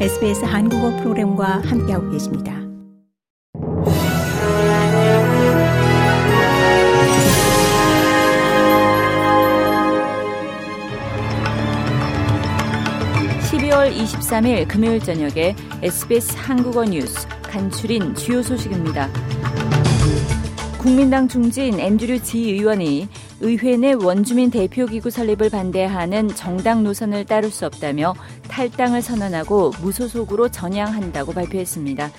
SBS 한국어 프로그램과 함께하고 계십니다. (12월 23일) 금요일 저녁에 SBS 한국어 뉴스 간추린 주요 소식입니다. 국민당 중진 앤드류 지 의원이 의회 내 원주민 대표기구 설립을 반대하는 정당 노선을 따를 수 없다며 탈당을 선언하고 무소속으로 전향한다고 발표했습니다.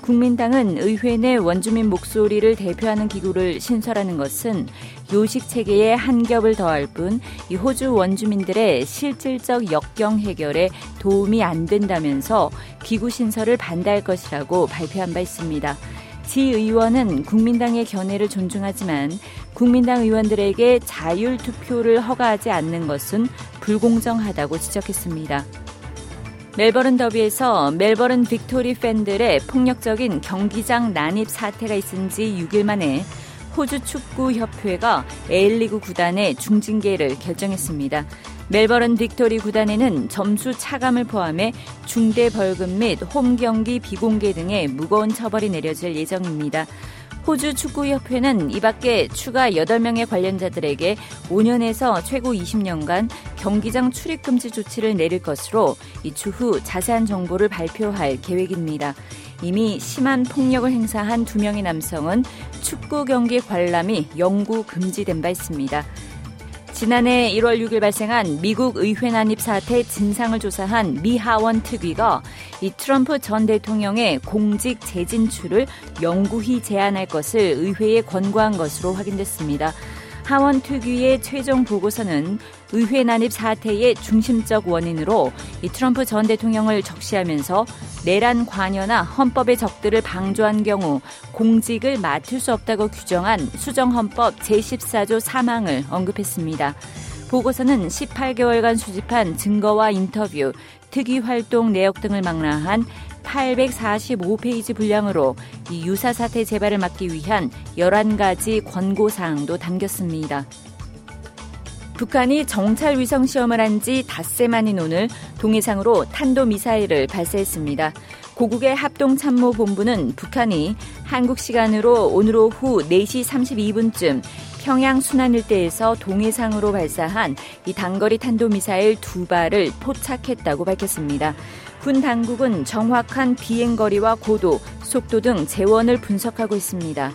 국민당은 의회 내 원주민 목소리를 대표하는 기구를 신설하는 것은 요식 체계에 한 겹을 더할 뿐 이 호주 원주민들의 실질적 역경 해결에 도움이 안 된다면서 기구 신설을 반대할 것이라고 발표한 바 있습니다. 지 의원은 국민당의 견해를 존중하지만 국민당 의원들에게 자율 투표를 허가하지 않는 것은 불공정하다고 지적했습니다. 멜버른 더비에서 멜버른 빅토리 팬들의 폭력적인 경기장 난입 사태가 있은 지 6일 만에 호주 축구 협회가 A리그 구단의 중징계를 결정했습니다. 멜버른 빅토리 구단에는 점수 차감을 포함해 중대 벌금 및 홈 경기 비공개 등의 무거운 처벌이 내려질 예정입니다. 호주 축구협회는 이 밖에 추가 8명의 관련자들에게 5년에서 최고 20년간 경기장 출입 금지 조치를 내릴 것으로 이 추후 자세한 정보를 발표할 계획입니다. 이미 심한 폭력을 행사한 두 명의 남성은 축구 경기 관람이 영구 금지된 바 있습니다. 지난해 1월 6일 발생한 미국 의회 난입 사태 진상을 조사한 미 하원 특위가 이 트럼프 전 대통령의 공직 재진출을 영구히 제한할 것을 의회에 권고한 것으로 확인됐습니다. 하원 특위의 최종 보고서는 의회 난입 사태의 중심적 원인으로 이 트럼프 전 대통령을 적시하면서 내란 관여나 헌법의 적들을 방조한 경우 공직을 맡을 수 없다고 규정한 수정헌법 제14조 사망을 언급했습니다. 보고서는 18개월간 수집한 증거와 인터뷰, 특위 활동 내역 등을 망라한 845페이지 분량으로 이 유사 사태 재발을 막기 위한 11가지 권고 사항도 담겼습니다. 북한이 정찰 위성 시험을 한 지 닷새 만인 오늘 동해상으로 탄도 미사일을 발사했습니다. 고국의 합동참모본부는 북한이 한국 시간으로 오늘 오후 4시 32분쯤 평양 순안 일대에서 동해상으로 발사한 이 단거리 탄도미사일 두 발을 포착했다고 밝혔습니다. 군 당국은 정확한 비행거리와 고도, 속도 등 재원을 분석하고 있습니다.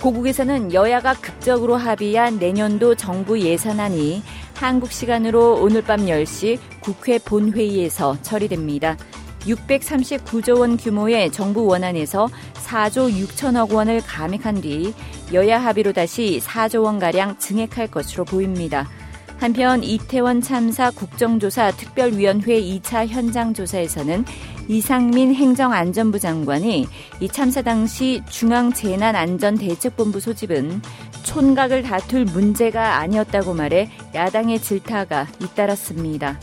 고국에서는 여야가 극적으로 합의한 내년도 정부 예산안이 한국 시간으로 오늘 밤 10시 국회 본회의에서 처리됩니다. 639조 원 규모의 정부 원안에서 4조 6천억 원을 감액한 뒤 여야 합의로 다시 4조 원가량 증액할 것으로 보입니다. 한편 이태원 참사 국정조사 특별위원회 2차 현장 조사에서는 이상민 행정안전부 장관이 이 참사 당시 중앙재난안전대책본부 소집은 촌각을 다툴 문제가 아니었다고 말해 야당의 질타가 잇따랐습니다.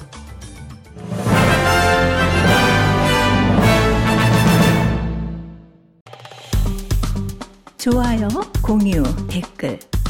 좋아요, 공유, 댓글